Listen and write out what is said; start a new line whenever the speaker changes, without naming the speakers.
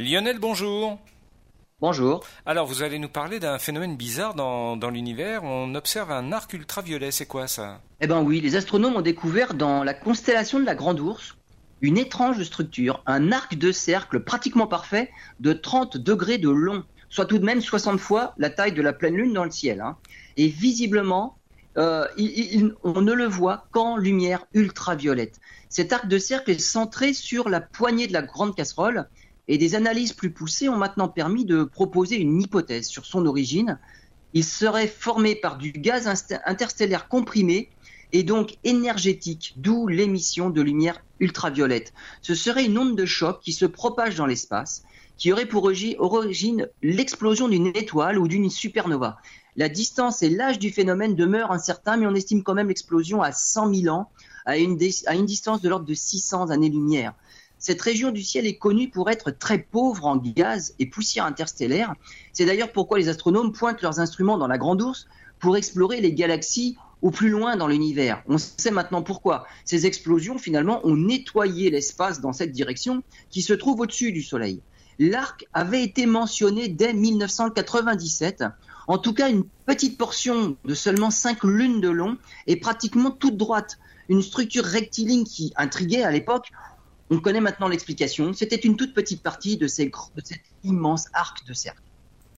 Lionel, bonjour.
Bonjour.
Alors, vous allez nous parler d'un phénomène bizarre dans, dans l'univers. On observe un arc ultraviolet. C'est quoi ça?
Eh ben oui, les astronomes ont découvert dans la constellation de la Grande Ourse une étrange structure, un arc de cercle pratiquement parfait de 30 degrés de long, soit tout de même 60 fois la taille de la pleine lune dans le ciel. hein. Et visiblement, euh, il- il- on ne le voit qu'en lumière ultraviolette. Cet arc de cercle est centré sur la poignée de la grande casserole et des analyses plus poussées ont maintenant permis de proposer une hypothèse sur son origine. Il serait formé par du gaz interstellaire comprimé et donc énergétique, d'où l'émission de lumière ultraviolette. Ce serait une onde de choc qui se propage dans l'espace, qui aurait pour origi- origine l'explosion d'une étoile ou d'une supernova. La distance et l'âge du phénomène demeurent incertains, mais on estime quand même l'explosion à 100 000 ans, à une, dis- à une distance de l'ordre de 600 années-lumière. Cette région du ciel est connue pour être très pauvre en gaz et poussière interstellaire. C'est d'ailleurs pourquoi les astronomes pointent leurs instruments dans la Grande Ourse pour explorer les galaxies au plus loin dans l'univers. On sait maintenant pourquoi. Ces explosions, finalement, ont nettoyé l'espace dans cette direction qui se trouve au-dessus du Soleil. L'arc avait été mentionné dès 1997. En tout cas, une petite portion de seulement 5 lunes de long est pratiquement toute droite. Une structure rectiligne qui intriguait à l'époque. On connaît maintenant l'explication. C'était une toute petite partie de, cet immense arc de cercle.